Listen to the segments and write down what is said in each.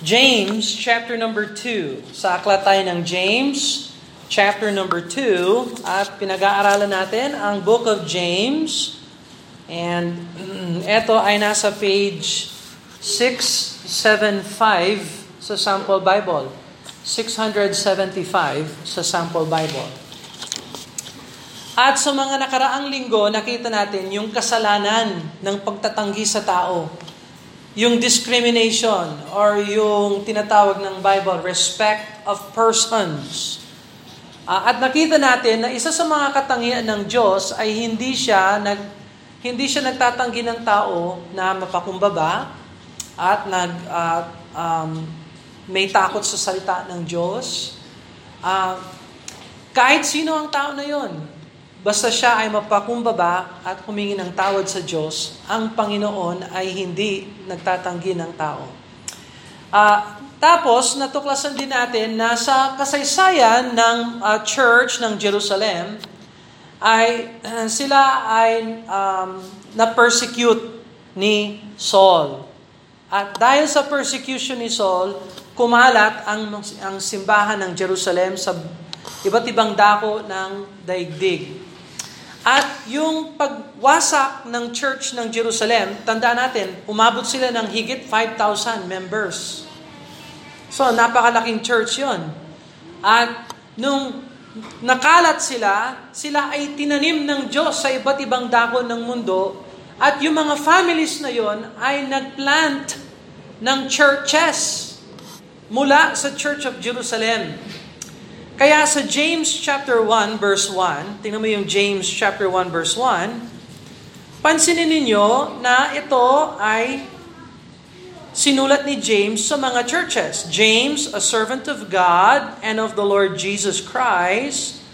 James chapter number 2. Sa aklat tayo ng James chapter number 2 at pinag-aaralan natin ang book of James. And ito ay nasa page 675 sa sample Bible. 675 sa sample Bible. At sa mga nakaraang linggo, nakita natin yung kasalanan ng pagtatanggi sa tao yung discrimination or yung tinatawag ng Bible, respect of persons. Uh, at nakita natin na isa sa mga katangian ng Diyos ay hindi siya nag hindi siya nagtatanggi ng tao na mapakumbaba at nag uh, um, may takot sa salita ng Diyos. Uh, kahit sino ang tao na yon, Basta siya ay mapakumbaba at humingi ng tawad sa Diyos, ang Panginoon ay hindi nagtatanggi ng tao. Uh, tapos, natuklasan din natin na sa kasaysayan ng uh, church ng Jerusalem, ay uh, sila ay um, na-persecute ni Saul. At dahil sa persecution ni Saul, kumalat ang, ang simbahan ng Jerusalem sa iba't ibang dako ng daigdig. At yung pagwasak ng church ng Jerusalem, tandaan natin, umabot sila ng higit 5,000 members. So, napakalaking church yon. At nung nakalat sila, sila ay tinanim ng Diyos sa iba't ibang dako ng mundo. At yung mga families na yon ay nagplant ng churches mula sa Church of Jerusalem. Kaya sa James chapter 1 verse 1, tingnan mo yung James chapter 1 verse 1, pansinin ninyo na ito ay sinulat ni James sa mga churches. James, a servant of God and of the Lord Jesus Christ,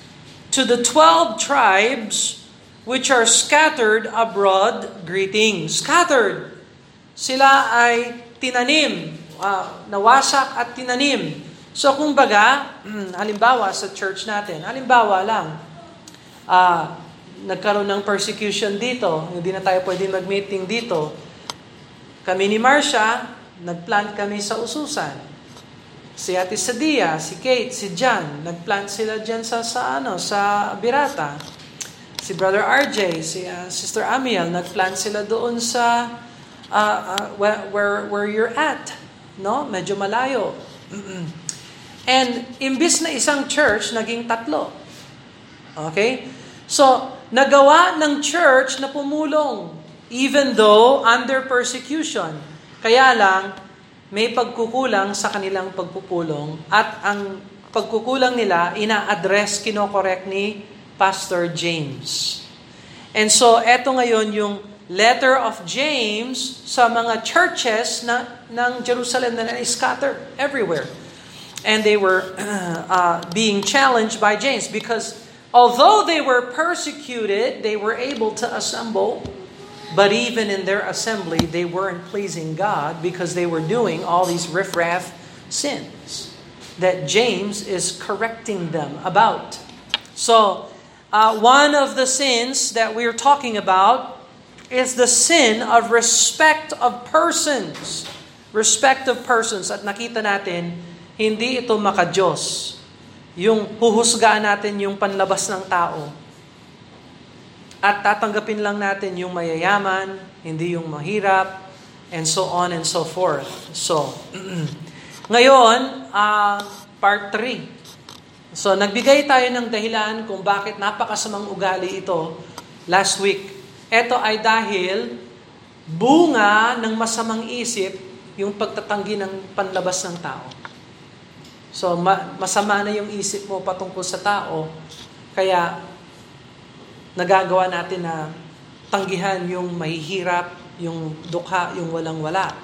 to the twelve tribes which are scattered abroad, greetings. Scattered. Sila ay tinanim, uh, nawasak at tinanim So kung baga, halimbawa sa church natin, halimbawa lang, uh, nagkaroon ng persecution dito, hindi na tayo pwede mag-meeting dito. Kami ni Marcia, nagplant kami sa ususan. Si Ate Sadia, si Kate, si John, nagplant sila diyan sa, sa, ano, sa Birata. Si Brother RJ, si uh, Sister Amiel, nagplant sila doon sa uh, uh, where, where, where you're at. No? Medyo malayo. And imbis na isang church, naging tatlo. Okay? So, nagawa ng church na pumulong even though under persecution. Kaya lang, may pagkukulang sa kanilang pagpupulong at ang pagkukulang nila, ina-address, kinokorek ni Pastor James. And so, eto ngayon yung letter of James sa mga churches na, ng Jerusalem na na-scatter everywhere and they were uh, being challenged by James because although they were persecuted, they were able to assemble. But even in their assembly, they weren't pleasing God because they were doing all these riffraff sins that James is correcting them about. So, uh, one of the sins that we're talking about is the sin of respect of persons. Respect of persons. At nakita natin, hindi ito makajos. Yung huhusgaan natin yung panlabas ng tao. At tatanggapin lang natin yung mayayaman, hindi yung mahirap, and so on and so forth. So, ngayon, uh, part 3. So, nagbigay tayo ng dahilan kung bakit napakasamang ugali ito last week. Ito ay dahil bunga ng masamang isip yung pagtatanggi ng panlabas ng tao. So ma- masama na yung isip mo patungkol sa tao, kaya nagagawa natin na tanggihan yung mahihirap, yung dukha, yung walang-wala.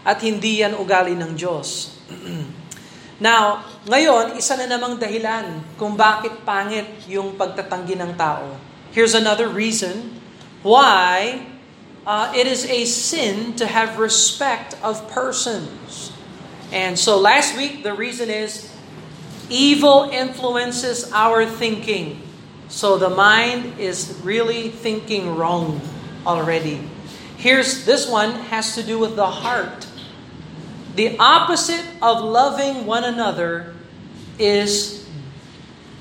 At hindi yan ugali ng Diyos. Now, ngayon, isa na namang dahilan kung bakit pangit yung pagtatanggi ng tao. Here's another reason why uh, it is a sin to have respect of persons. And so last week, the reason is evil influences our thinking. So the mind is really thinking wrong already. Here's this one has to do with the heart. The opposite of loving one another is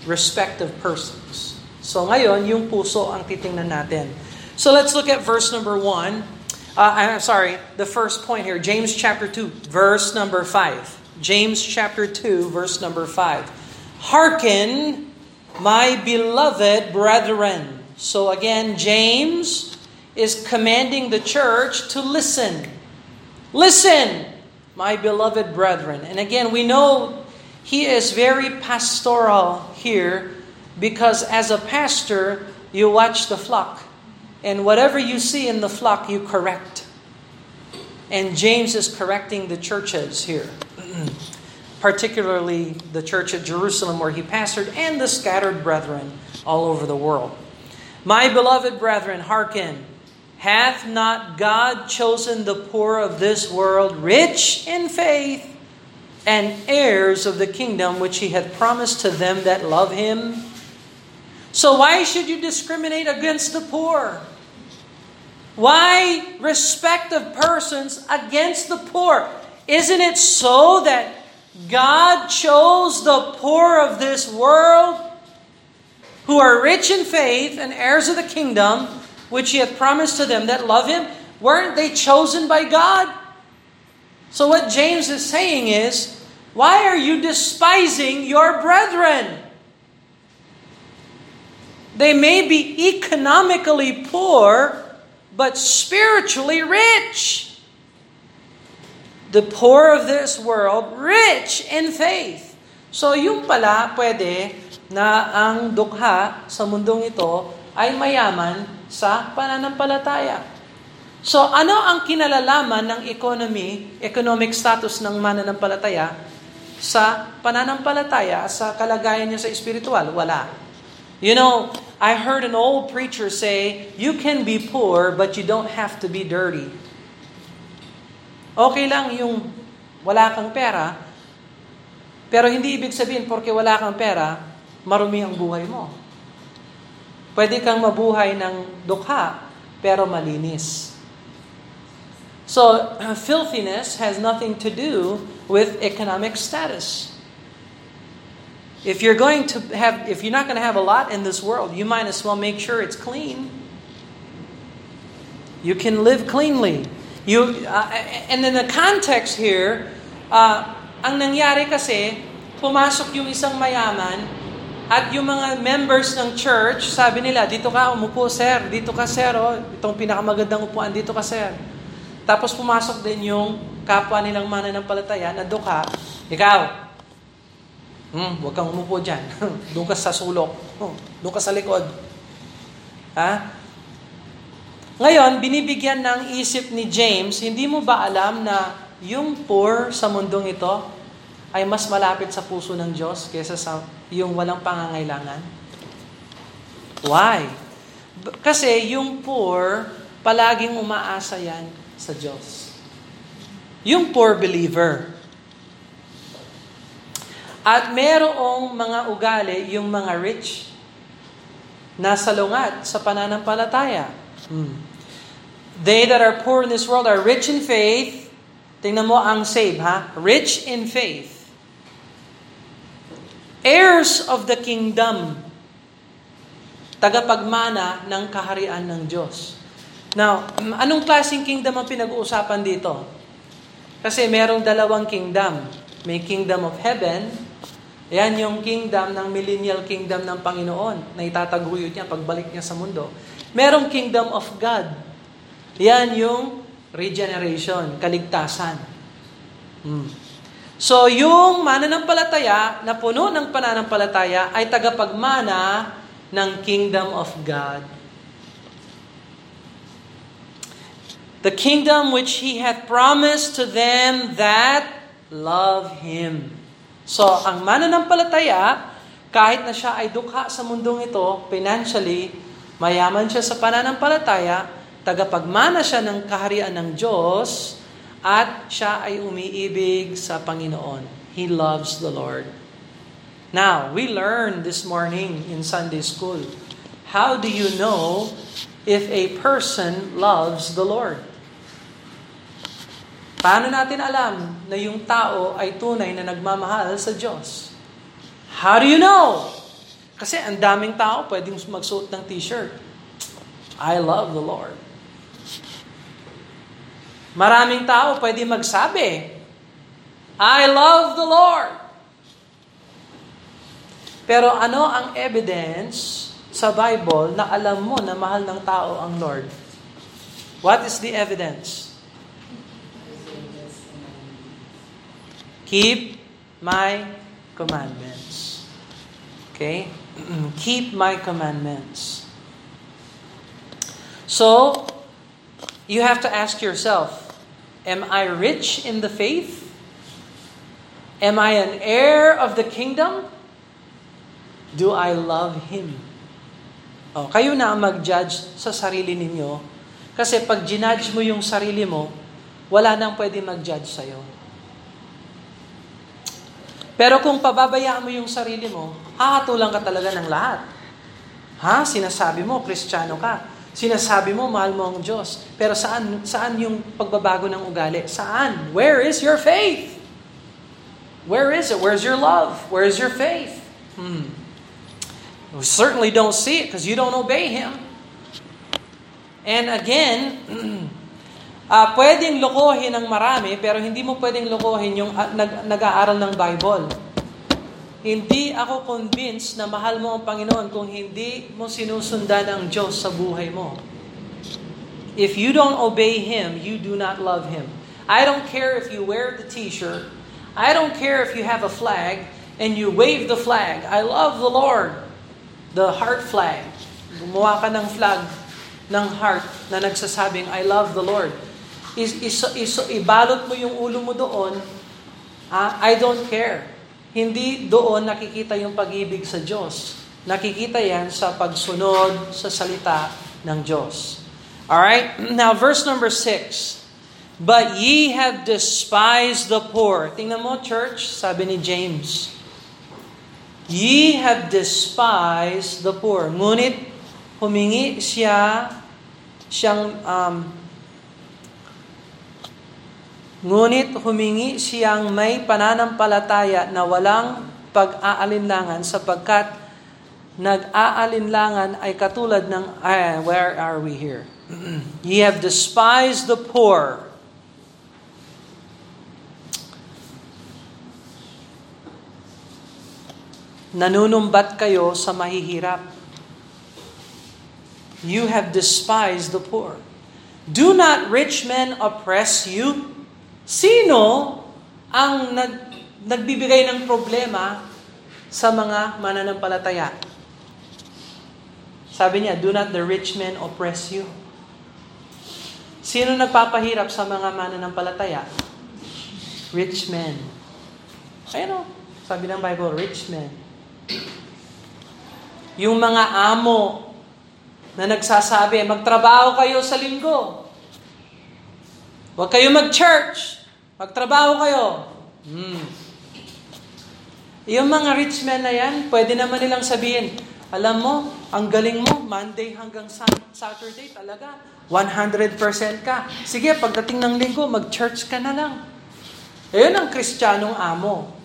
respect of persons. So ngayon, yung puso ang titingnan natin. So let's look at verse number 1. Uh, I'm sorry, the first point here, James chapter 2, verse number 5. James chapter 2, verse number 5. Hearken, my beloved brethren. So again, James is commanding the church to listen. Listen, my beloved brethren. And again, we know he is very pastoral here because as a pastor, you watch the flock. And whatever you see in the flock, you correct. And James is correcting the churches here, particularly the church at Jerusalem where he pastored and the scattered brethren all over the world. My beloved brethren, hearken. Hath not God chosen the poor of this world rich in faith and heirs of the kingdom which he hath promised to them that love him? So why should you discriminate against the poor? Why respect of persons against the poor? Isn't it so that God chose the poor of this world who are rich in faith and heirs of the kingdom which he hath promised to them that love him? Weren't they chosen by God? So what James is saying is, why are you despising your brethren? They may be economically poor, but spiritually rich. The poor of this world, rich in faith. So yung pala, pwede na ang dukha sa mundong ito ay mayaman sa pananampalataya. So ano ang kinalalaman ng economy, economic status ng mananampalataya sa pananampalataya, sa kalagayan niya sa espiritual? Wala. You know, I heard an old preacher say, you can be poor, but you don't have to be dirty. Okay lang yung wala kang pera, pero hindi ibig sabihin porque wala kang pera, marumi ang buhay mo. Pwede kang mabuhay ng dukha, pero malinis. So, filthiness has nothing to do with economic status. If you're going to have, if you're not going to have a lot in this world, you might as well make sure it's clean. You can live cleanly. You, uh, and in the context here, uh, ang nangyari kasi, pumasok yung isang mayaman at yung mga members ng church, sabi nila, dito ka, umupo sir, dito ka sir, oh, itong pinakamagandang upuan, dito ka sir. Tapos pumasok din yung kapwa nilang mananampalataya na duka, ikaw, Hmm, huwag kang umupo dyan. doon ka sa sulok. Hmm, doon ka sa likod. Ha? Ngayon, binibigyan ng isip ni James, hindi mo ba alam na yung poor sa mundong ito ay mas malapit sa puso ng Diyos kaysa sa yung walang pangangailangan? Why? Kasi yung poor, palaging umaasa yan sa Diyos. Yung poor believer, at merong mga ugali, yung mga rich, na salungat sa pananampalataya. Hmm. They that are poor in this world are rich in faith. Tingnan mo ang save, ha? Rich in faith. Heirs of the kingdom. Tagapagmana ng kaharian ng Diyos. Now, anong klaseng kingdom ang pinag-uusapan dito? Kasi merong dalawang kingdom. May kingdom of heaven yan yung kingdom ng millennial kingdom ng Panginoon na itataguyod niya pagbalik niya sa mundo. Merong kingdom of God. Yan yung regeneration, kaligtasan. Hmm. So yung mananampalataya na puno ng pananampalataya ay tagapagmana ng kingdom of God. The kingdom which He hath promised to them that love Him. So, ang mananampalataya, kahit na siya ay dukha sa mundong ito, financially, mayaman siya sa pananampalataya, tagapagmana siya ng kaharian ng Diyos, at siya ay umiibig sa Panginoon. He loves the Lord. Now, we learned this morning in Sunday school, how do you know if a person loves the Lord? Paano natin alam na yung tao ay tunay na nagmamahal sa Diyos? How do you know? Kasi ang daming tao pwedeng magsuot ng t-shirt. I love the Lord. Maraming tao pwede magsabi, I love the Lord. Pero ano ang evidence sa Bible na alam mo na mahal ng tao ang Lord? What is the evidence? Keep my commandments. Okay? Keep my commandments. So, you have to ask yourself, am I rich in the faith? Am I an heir of the kingdom? Do I love Him? Oh, kayo na ang mag-judge sa sarili ninyo. Kasi pag ginudge mo yung sarili mo, wala nang pwede mag-judge sa'yo. Pero kung pababayaan mo yung sarili mo, hahatulan ka talaga ng lahat. Ha? Sinasabi mo, kristyano ka. Sinasabi mo, mahal mo ang Diyos. Pero saan, saan yung pagbabago ng ugali? Saan? Where is your faith? Where is it? Where's your love? Where's your faith? Hmm. We certainly don't see it because you don't obey Him. And again, uh, pwedeng lokohin ng marami, pero hindi mo pwedeng lokohin yung uh, nag, nag-aaral ng Bible. Hindi ako convinced na mahal mo ang Panginoon kung hindi mo sinusundan ang Diyos sa buhay mo. If you don't obey Him, you do not love Him. I don't care if you wear the t-shirt. I don't care if you have a flag and you wave the flag. I love the Lord the heart flag. Gumawa ka ng flag ng heart na nagsasabing, I love the Lord. Is, is, is, ibalot mo yung ulo mo doon, ah, I don't care. Hindi doon nakikita yung pag-ibig sa Diyos. Nakikita yan sa pagsunod sa salita ng Diyos. Alright? Now, verse number 6. But ye have despised the poor. Tingnan mo, church, sabi ni James. Ye have despised the poor. Ngunit humingi siya siyang um, Ngunit humingi siyang may pananampalataya na walang pag-aalinlangan sapagkat nag-aalinlangan ay katulad ng, uh, where are we here? Ye have despised the poor nanunumbat kayo sa mahihirap. You have despised the poor. Do not rich men oppress you? Sino ang nag, nagbibigay ng problema sa mga mananampalataya? Sabi niya, do not the rich men oppress you? Sino nagpapahirap sa mga mananampalataya? Rich men. Ayun o, sabi ng Bible, rich men. Yung mga amo na nagsasabi, magtrabaho kayo sa linggo. Huwag kayo mag-church. Magtrabaho kayo. Hmm. Yung mga rich men na yan, pwede naman nilang sabihin, alam mo, ang galing mo, Monday hanggang Saturday talaga, 100% ka. Sige, pagdating ng linggo, mag-church ka na lang. Ayun ang kristyanong amo.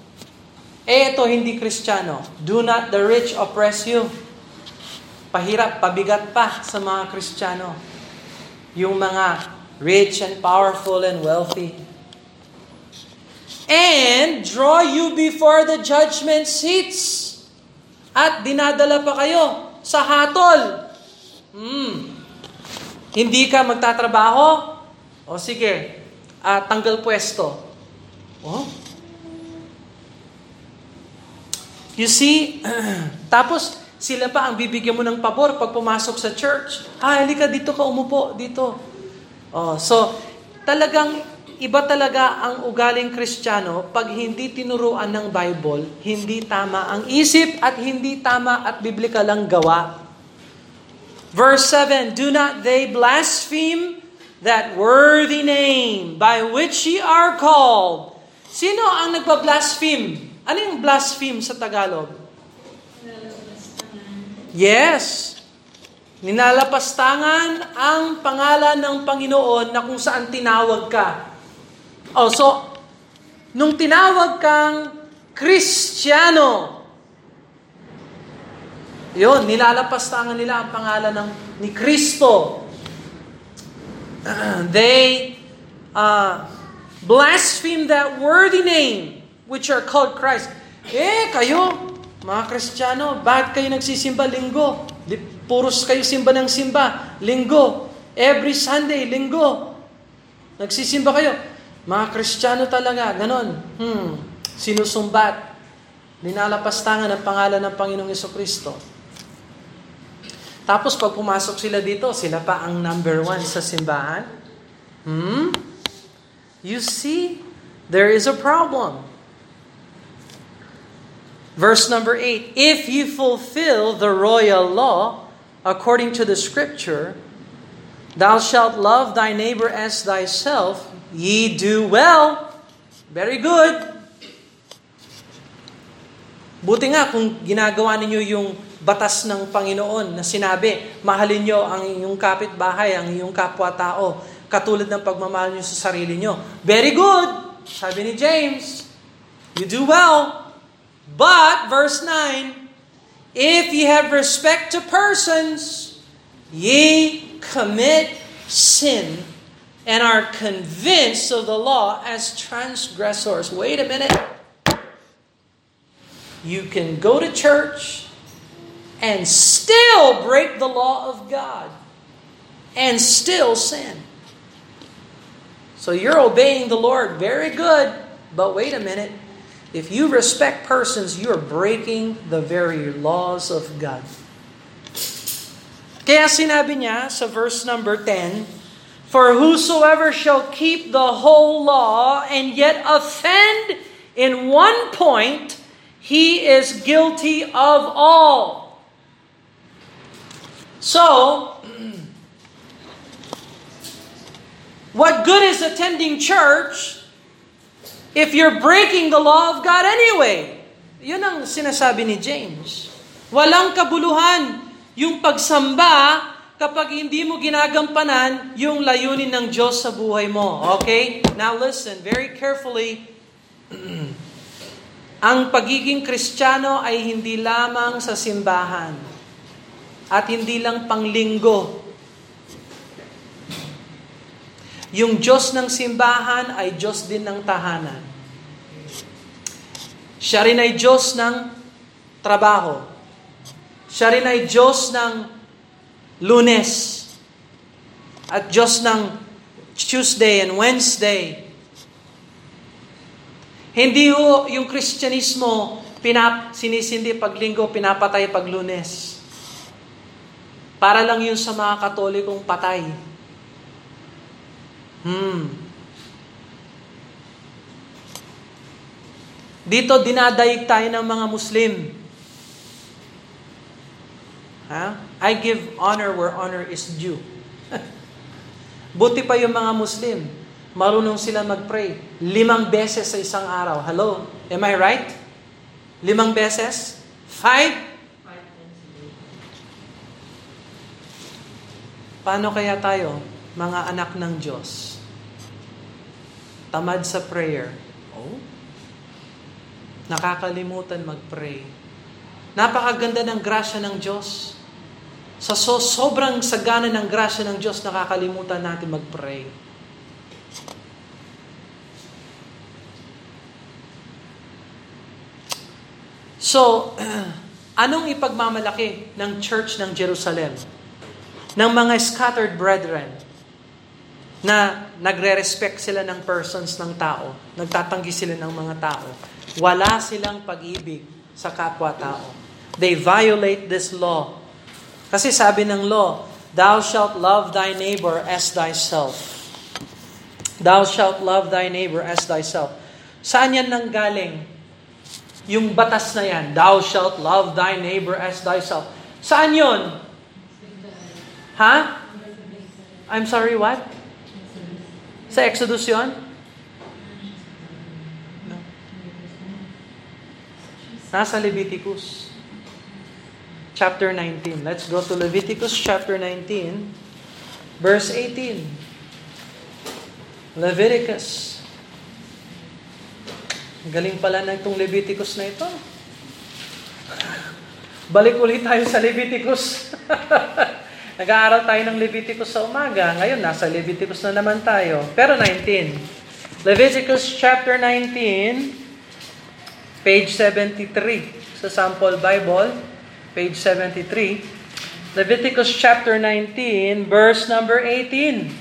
Eh, ito hindi kristyano. Do not the rich oppress you. Pahirap, pabigat pa sa mga kristyano. Yung mga rich and powerful and wealthy. And draw you before the judgment seats. At dinadala pa kayo sa hatol. Hmm. Hindi ka magtatrabaho? O sige, uh, tanggal pwesto. Oh, You see, tapos sila pa ang bibigyan mo ng pabor pag pumasok sa church. Ah, halika dito ka umupo dito. Oh, so talagang iba talaga ang ugaling Kristiyano pag hindi tinuruan ng Bible, hindi tama ang isip at hindi tama at biblikal ang gawa. Verse 7, Do not they blaspheme that worthy name by which ye are called. Sino ang nagpa-blaspheme? Ano yung blaspheme sa Tagalog? Yes. Ninalapastangan ang pangalan ng Panginoon na kung saan tinawag ka. Oh, so, nung tinawag kang Kristiyano, yun, nilalapastangan nila ang pangalan ng ni Kristo. They uh, blaspheme that worthy name which are called Christ. Eh, kayo, mga Kristiyano, bakit kayo nagsisimba linggo? Puros kayo simba ng simba, linggo. Every Sunday, linggo. Nagsisimba kayo. Mga Kristiyano talaga, ganon. Hmm, sinusumbat. Ninalapastangan ang pangalan ng Panginoong Yeso Kristo. Tapos pag pumasok sila dito, sila pa ang number one sa simbahan. Hmm? You see, there is a problem. Verse number 8 If you fulfill the royal law according to the scripture, thou shalt love thy neighbor as thyself, ye do well. Very good. Buti nga kung ginagawa ninyo yung batas ng Panginoon na sinabi, mahalin nyo ang inyong kapitbahay, ang inyong kapwa-tao, katulad ng pagmamahal nyo sa sarili nyo. Very good! Sabi ni James, you do well. But, verse 9, if ye have respect to persons, ye commit sin and are convinced of the law as transgressors. Wait a minute. You can go to church, and still break the law of God and still sin. So you're obeying the Lord, very good. But wait a minute. If you respect persons, you are breaking the very laws of God. Kaya sinabi niya sa verse number 10, For whosoever shall keep the whole law and yet offend in one point, he is guilty of all. So, what good is attending church if you're breaking the law of God anyway? Yun ang sinasabi ni James. Walang kabuluhan yung pagsamba kapag hindi mo ginagampanan yung layunin ng Diyos sa buhay mo. Okay? Now listen very carefully. ang pagiging kristyano ay hindi lamang sa simbahan at hindi lang panglinggo. Yung Diyos ng simbahan ay Diyos din ng tahanan. Siya rin ay Diyos ng trabaho. Siya rin ay Diyos ng lunes. At Diyos ng Tuesday and Wednesday. Hindi ho yung Kristyanismo pinap, sinisindi pag linggo, pinapatay pag lunes. Para lang yun sa mga katolikong patay. Hmm. Dito dinadaig tayo ng mga Muslim. Ha? I give honor where honor is due. Buti pa yung mga Muslim. Marunong sila mag-pray. Limang beses sa isang araw. Hello? Am I right? Limang beses? Five? Paano kaya tayo, mga anak ng Diyos? Tamad sa prayer. Oh? Nakakalimutan mag-pray. Napakaganda ng grasya ng Diyos. Sa so, sobrang sagana ng grasya ng Diyos, nakakalimutan natin mag-pray. So, anong ipagmamalaki ng Church ng Jerusalem? ng mga scattered brethren na nagre-respect sila ng persons ng tao, nagtatanggi sila ng mga tao. Wala silang pag-ibig sa kapwa-tao. They violate this law. Kasi sabi ng law, Thou shalt love thy neighbor as thyself. Thou shalt love thy neighbor as thyself. Saan yan nang galing? Yung batas na yan, Thou shalt love thy neighbor as thyself. Saan yon? Ha? I'm sorry, what? Sa Exodus yon? No. Nasa Leviticus. Chapter 19. Let's go to Leviticus chapter 19, verse 18. Leviticus galing pala na itong Leviticus na ito. Balik ulit tayo sa Leviticus. Nag-aaral tayo ng Leviticus sa umaga. Ngayon, nasa Leviticus na naman tayo. Pero 19. Leviticus chapter 19, page 73. Sa sample Bible, page 73. Leviticus chapter 19, verse number 18.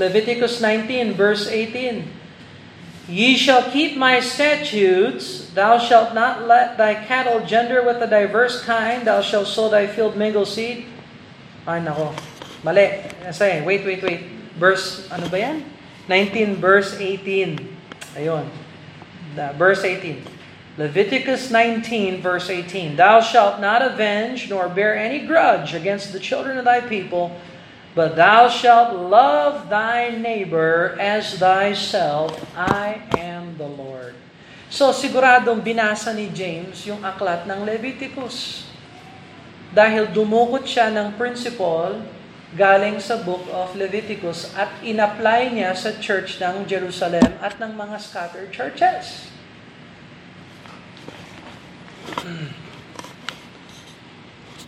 Leviticus 19, verse 18. Ye shall keep my statutes. Thou shalt not let thy cattle gender with a diverse kind. Thou shalt sow thy field mingle seed. Ay, nako. Mali. Say, wait, wait, wait. Verse, ano ba yan? 19, verse 18. Ayun. The, verse 18. Leviticus 19, verse 18. Thou shalt not avenge nor bear any grudge against the children of thy people, But thou shalt love thy neighbor as thyself. I am the Lord. So siguradong binasa ni James yung aklat ng Leviticus. Dahil dumukot siya ng principle galing sa book of Leviticus at inapply niya sa church ng Jerusalem at ng mga scattered churches.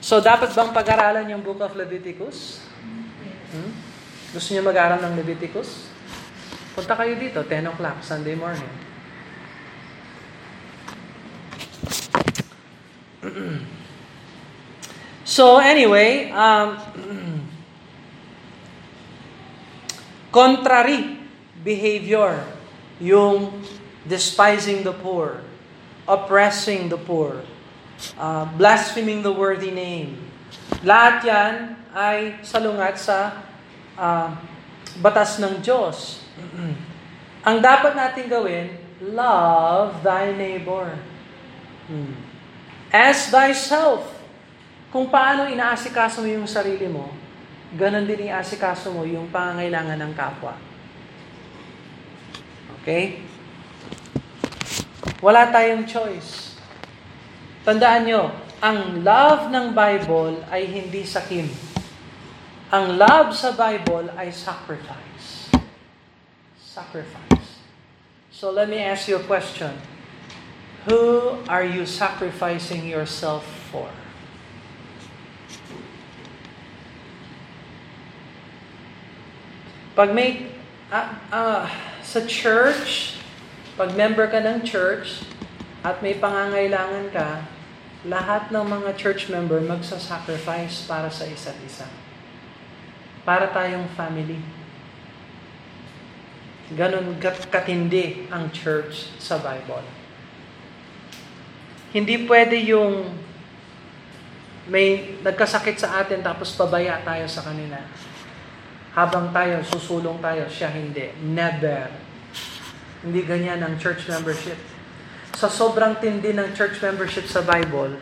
So dapat bang pag-aralan yung book of Leviticus? Hmm? Gusto niyo mag-aral ng Leviticus? Punta kayo dito, 10 o'clock, Sunday morning. so anyway, um, contrary behavior, yung despising the poor, oppressing the poor, uh, blaspheming the worthy name. Lahat yan ay salungat sa uh, batas ng Diyos. Ang dapat natin gawin, love thy neighbor. Hmm. As thyself. Kung paano inaasikaso mo yung sarili mo, ganon din iaasikaso mo yung pangangailangan ng kapwa. Okay? Wala tayong choice. Tandaan nyo, ang love ng Bible ay hindi sakim. Ang love sa Bible ay sacrifice. Sacrifice. So let me ask you a question. Who are you sacrificing yourself for? Pag may, uh, uh, sa church, pag member ka ng church, at may pangangailangan ka, lahat ng mga church member magsa-sacrifice para sa isa't isa. Para tayong family. Ganon katindi ang church sa Bible. Hindi pwede yung may nagkasakit sa atin tapos pabaya tayo sa kanila. Habang tayo, susulong tayo, siya hindi. Never. Hindi ganyan ang church membership. Sa sobrang tindi ng church membership sa Bible,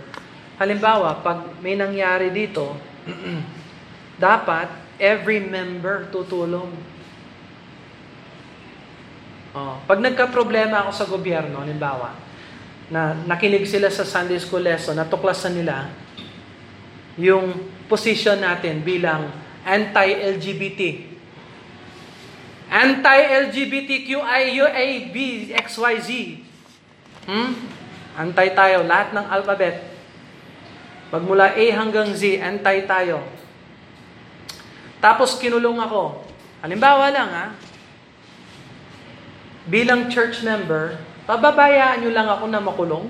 halimbawa, pag may nangyari dito, dapat every member tutulong. Oh, pag nagka-problema ako sa gobyerno, halimbawa, na nakinig sila sa Sunday school lesson, natuklasan nila yung position natin bilang anti-LGBT. Anti-LGBTQIUAB XYZ. Hmm? Antay tayo, lahat ng alphabet. Magmula A hanggang Z, antay tayo. Tapos kinulong ako. Halimbawa lang ha, bilang church member, pababayaan nyo lang ako na makulong?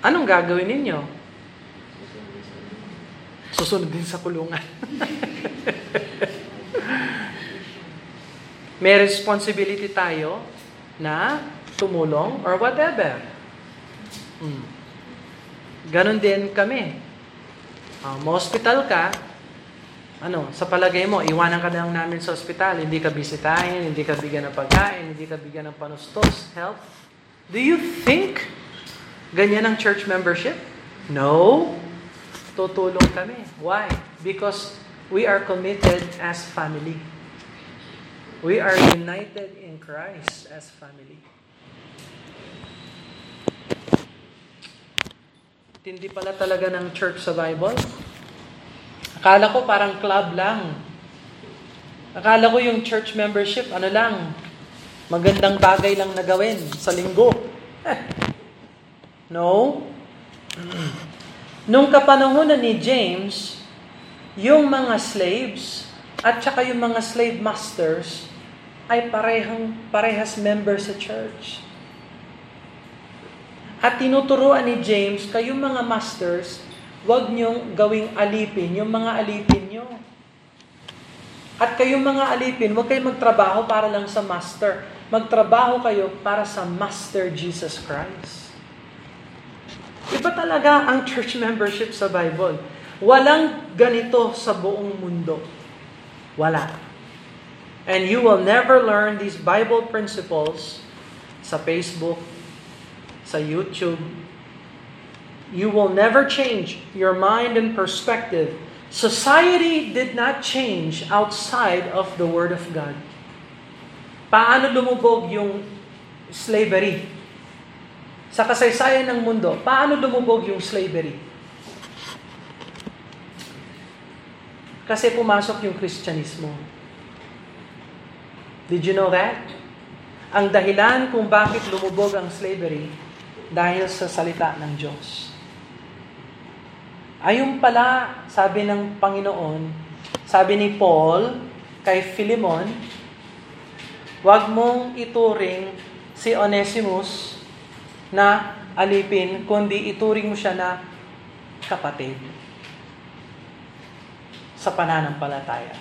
Anong gagawin ninyo? Susunod din sa kulungan. May responsibility tayo na tumulong or whatever. Hmm. Ganon din kami. Uh, ma-hospital ka, ano, sa palagay mo, iwanan ka lang namin sa ospital, hindi ka bisitahin, hindi ka bigyan ng pagkain, hindi ka bigyan ng panustos, help. Do you think ganyan ang church membership? No. Tutulong kami. Why? Because we are committed as family. We are united in Christ as family. Tindi pala talaga ng church sa Bible. Akala ko parang club lang. Akala ko yung church membership, ano lang, magandang bagay lang na gawin sa linggo. no? Nung kapanahonan ni James, yung mga slaves at saka yung mga slave masters ay parehang parehas member sa church. At tinuturuan ni James, kayong mga masters, huwag niyong gawing alipin yung mga alipin niyo. At kayong mga alipin, huwag kayong magtrabaho para lang sa master. Magtrabaho kayo para sa Master Jesus Christ. Iba talaga ang church membership sa Bible. Walang ganito sa buong mundo. Wala. And you will never learn these Bible principles sa Facebook, sa YouTube. You will never change your mind and perspective Society did not change outside of the Word of God. Paano lumubog yung slavery? Sa kasaysayan ng mundo, paano lumubog yung slavery? Kasi pumasok yung Kristyanismo. Did you know that? Ang dahilan kung bakit lumubog ang slavery dahil sa salita ng Diyos. Ayun pala, sabi ng Panginoon, sabi ni Paul kay Philemon, huwag mong ituring si Onesimus na alipin, kundi ituring mo siya na kapatid sa pananampalataya.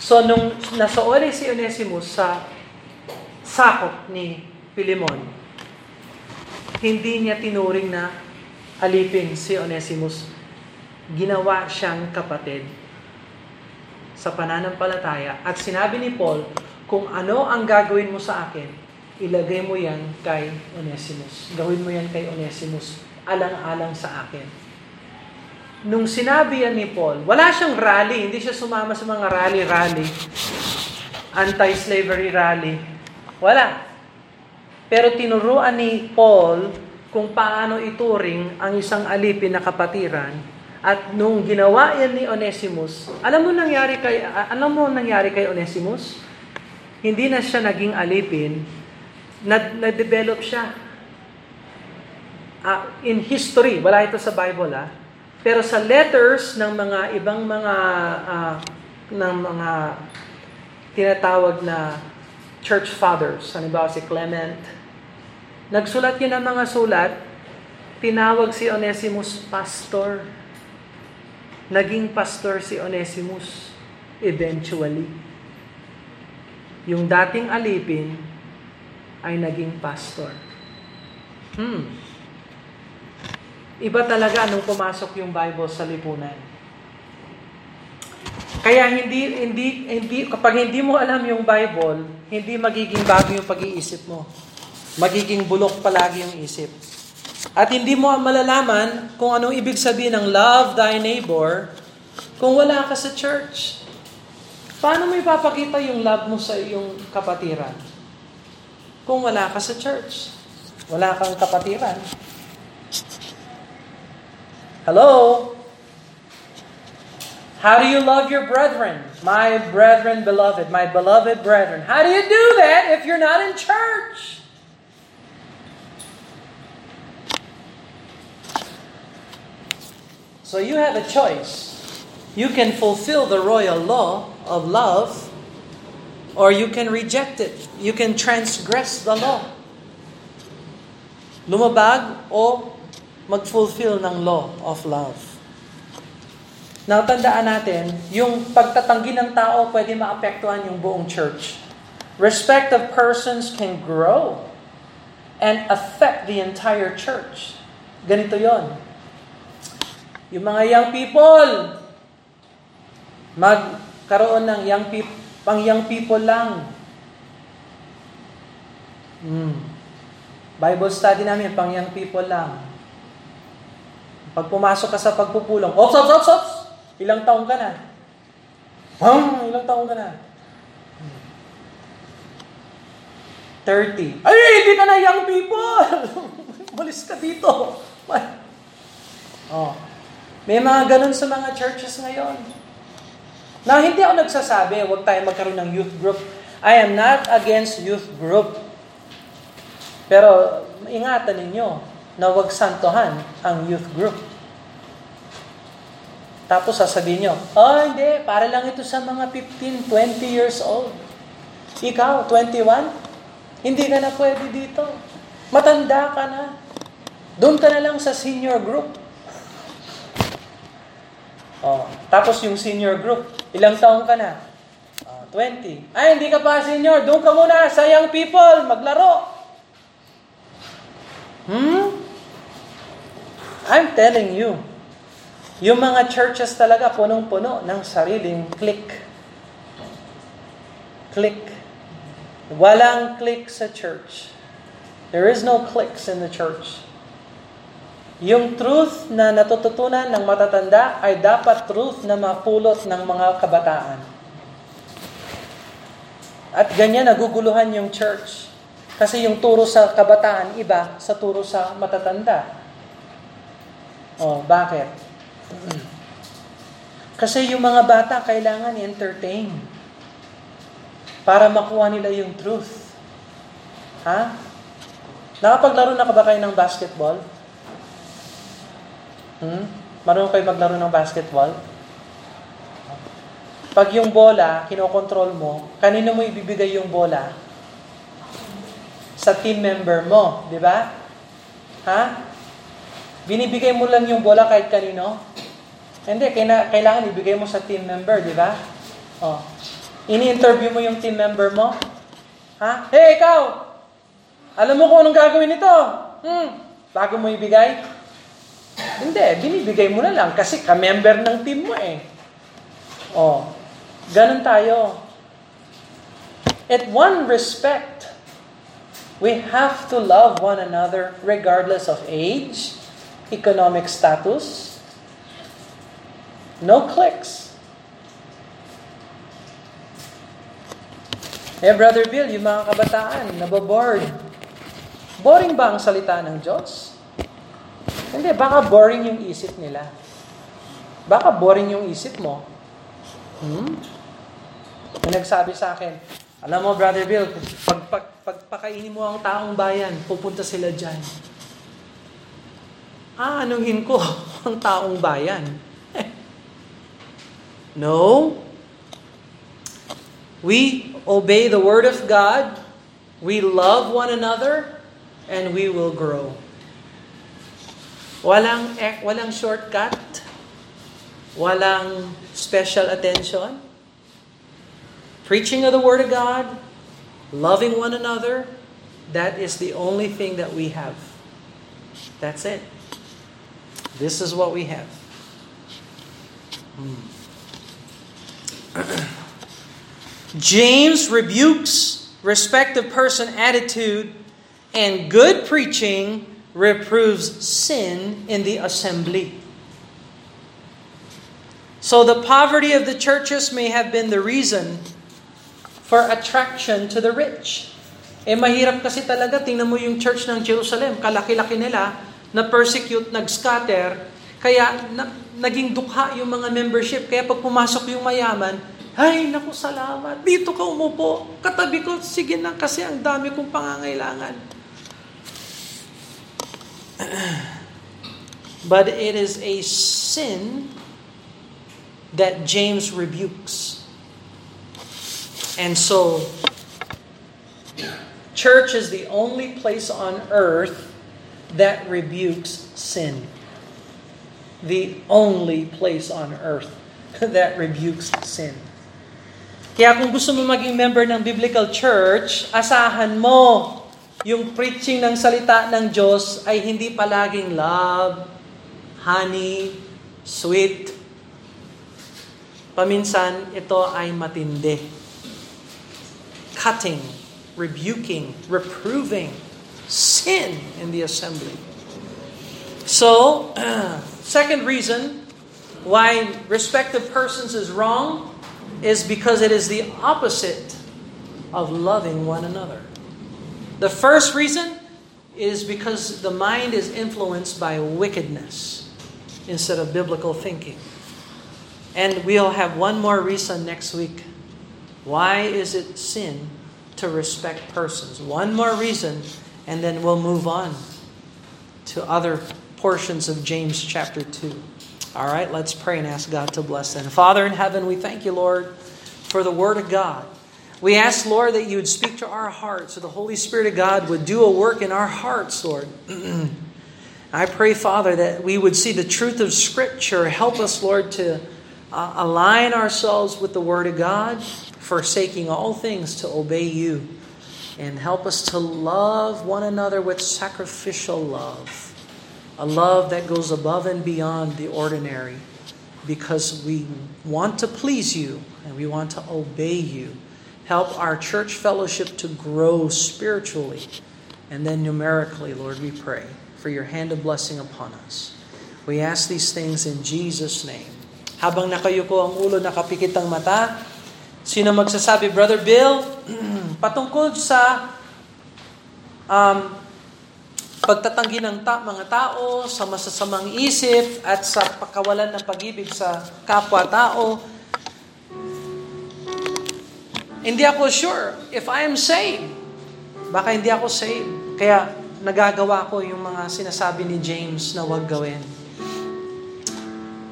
So, nung nasaoli si Onesimus sa sakop ni Philemon, hindi niya tinuring na alipin si Onesimus, ginawa siyang kapatid sa pananampalataya. At sinabi ni Paul, kung ano ang gagawin mo sa akin, ilagay mo yan kay Onesimus. Gawin mo yan kay Onesimus, alang-alang sa akin. Nung sinabi yan ni Paul, wala siyang rally, hindi siya sumama sa mga rally-rally, anti-slavery rally. Wala. Pero tinuruan ni Paul kung paano ituring ang isang alipin na kapatiran. At nung ginawa yan ni Onesimus, alam mo nangyari kay alam mo nangyari kay Onesimus? Hindi na siya naging alipin, na, na-develop siya. Uh, in history, wala ito sa Bible ah. Pero sa letters ng mga ibang mga uh, ng mga tinatawag na church fathers, halimbawa si Clement, Nagsulat yun ng mga sulat, tinawag si Onesimus pastor. Naging pastor si Onesimus eventually. Yung dating alipin ay naging pastor. Hmm. Iba talaga nung pumasok yung Bible sa lipunan. Kaya hindi hindi hindi kapag hindi mo alam yung Bible, hindi magiging bago yung pag-iisip mo magiging bulok palagi yung isip. At hindi mo malalaman kung anong ibig sabihin ng love thy neighbor kung wala ka sa church. Paano mo ipapakita yung love mo sa iyong kapatiran? Kung wala ka sa church. Wala kang kapatiran. Hello? How do you love your brethren? My brethren beloved, my beloved brethren. How do you do that if you're not in church? So you have a choice. You can fulfill the royal law of love, or you can reject it. You can transgress the law. Lumabag o mag-fulfill ng law of love. Now, tandaan natin, yung pagtatanggi ng tao pwede maapektuhan yung buong church. Respect of persons can grow and affect the entire church. Ganito yon. Yung mga young people, magkaroon ng young people, pang young people lang. Hmm. Bible study namin, pang young people lang. Pag pumasok ka sa pagpupulong, ops, ops, ops, ops! Ilang taong ka na? Bang! Ilang taong ka na? 30. Ay, hindi ka na young people! Malis ka dito. Oh. May mga ganun sa mga churches ngayon. Na hindi ako nagsasabi, huwag tayo magkaroon ng youth group. I am not against youth group. Pero ingatan ninyo na huwag santohan ang youth group. Tapos sasabihin nyo, oh hindi, para lang ito sa mga 15, 20 years old. Ikaw, 21, hindi ka na pwede dito. Matanda ka na. Doon ka na lang sa senior group. Oh, tapos yung senior group, ilang taong ka na? Oh, 20. Ay, hindi ka pa senior. Doon ka muna sa young people, maglaro. Hmm? I'm telling you, yung mga churches talaga punong-puno ng sariling click. Click. Walang click sa church. There is no clicks in the church. Yung truth na natututunan ng matatanda ay dapat truth na mapulot ng mga kabataan. At ganyan naguguluhan yung church. Kasi yung turo sa kabataan iba sa turo sa matatanda. Oh, bakit? Kasi yung mga bata kailangan entertain para makuha nila yung truth. Ha? Nakapaglaro na ka ba kayo ng basketball? Hmm? Marunong kayo maglaro ng basketball? Pag yung bola, kinokontrol mo, kanino mo ibibigay yung bola? Sa team member mo, di ba? Ha? Binibigay mo lang yung bola kahit kanino? Hindi, kailangan ibigay mo sa team member, di ba? Oh. Ini-interview mo yung team member mo. Ha? Hey, ikaw! Alam mo kung anong gagawin nito? Hmm. Bago mo ibigay? Hindi, binibigay mo na lang kasi ka-member ng team mo eh. Oh. Ganun tayo. At one respect, we have to love one another regardless of age, economic status, no clicks. Eh, Brother Bill, yung mga kabataan, nababoard. Boring ba ang salita ng Diyos? Hindi, baka boring yung isip nila. Baka boring yung isip mo. Hmm? May nagsabi sa akin, alam mo, Brother Bill, pag, pag, pagpakainin mo ang taong bayan, pupunta sila dyan aanuhin ko ang taong bayan. no. We obey the Word of God, we love one another, and we will grow. Walang, walang shortcut, walang special attention. Preaching of the Word of God, loving one another, that is the only thing that we have. That's it. This is what we have. Hmm. James rebukes respective person attitude, and good preaching reproves sin in the assembly. So the poverty of the churches may have been the reason for attraction to the rich. Eh mahirap kasi talaga, tingnan mo yung church ng Jerusalem, kalaki-laki nila, na-persecute, nag-scatter, kaya na, naging dukha yung mga membership. Kaya pag pumasok yung mayaman, ay, naku, salamat. Dito ka umupo. Katabi ko, sige na kasi ang dami kong pangangailangan. But it is a sin that James rebukes. And so, church is the only place on earth that rebukes sin. The only place on earth that rebukes sin. Kaya kung gusto mo maging member ng biblical church, asahan mo yung preaching ng salita ng Diyos ay hindi palaging love, honey, sweet. Paminsan, ito ay matindi. Cutting, rebuking, reproving, sin in the assembly. So, second reason why respect of persons is wrong is because it is the opposite of loving one another. The first reason is because the mind is influenced by wickedness instead of biblical thinking. And we'll have one more reason next week. Why is it sin to respect persons? One more reason, and then we'll move on to other portions of James chapter 2. All right, let's pray and ask God to bless them. Father in heaven, we thank you, Lord, for the Word of God. We ask, Lord, that you would speak to our hearts, so the Holy Spirit of God would do a work in our hearts, Lord. I pray, Father, that we would see the truth of Scripture. Help us, Lord, to uh, align ourselves with the Word of God, forsaking all things to obey you. And help us to love one another with sacrificial love, a love that goes above and beyond the ordinary, because we want to please you and we want to obey you. Help our church fellowship to grow spiritually and then numerically, Lord, we pray for your hand of blessing upon us. We ask these things in Jesus' name. Habang nakayuko ang ulo, nakapikit ang mata, sino magsasabi, Brother Bill, patungkol sa um, pagtatanggi ng ta- mga tao, sa masasamang isip, at sa pakawalan ng pag-ibig sa kapwa-tao, hindi ako sure if I am saved. Baka hindi ako saved. Kaya nagagawa ko yung mga sinasabi ni James na huwag gawin.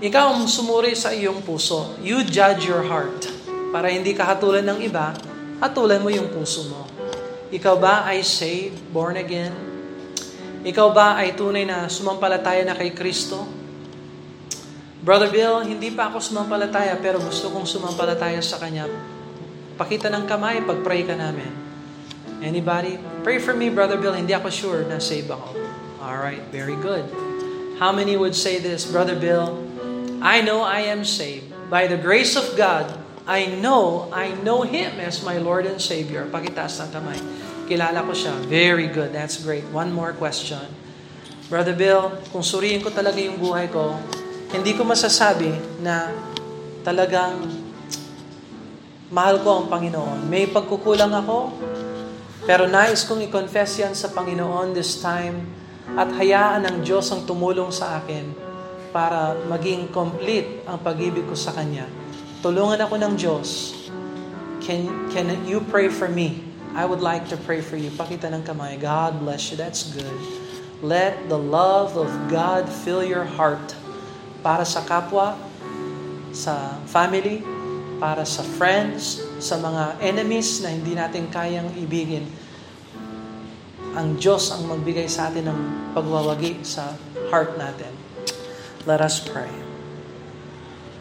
Ikaw ang sumuri sa iyong puso. You judge your heart. Para hindi ka hatulan ng iba, hatulan mo yung puso mo. Ikaw ba ay saved, born again? Ikaw ba ay tunay na sumampalataya na kay Kristo? Brother Bill, hindi pa ako sumampalataya pero gusto kong sumampalataya sa Kanya. Pakita ng kamay, pag-pray ka namin. Anybody? Pray for me, Brother Bill. Hindi ako sure na save ako. Alright, very good. How many would say this, Brother Bill? I know I am saved. By the grace of God, I know, I know Him as my Lord and Savior. Pakitaas ng kamay. Kilala ko siya. Very good. That's great. One more question. Brother Bill, kung suriin ko talaga yung buhay ko, hindi ko masasabi na talagang mahal ko ang Panginoon. May pagkukulang ako, pero nais kong i-confess yan sa Panginoon this time at hayaan ng Diyos ang tumulong sa akin para maging complete ang pag-ibig ko sa Kanya. Tulungan ako ng Diyos. Can, can you pray for me? I would like to pray for you. Pakita ng kamay. God bless you. That's good. Let the love of God fill your heart para sa kapwa, sa family, para sa friends, sa mga enemies na hindi natin kayang ibigin. Ang Diyos ang magbigay sa atin ng pagwawagi sa heart natin. Let us pray.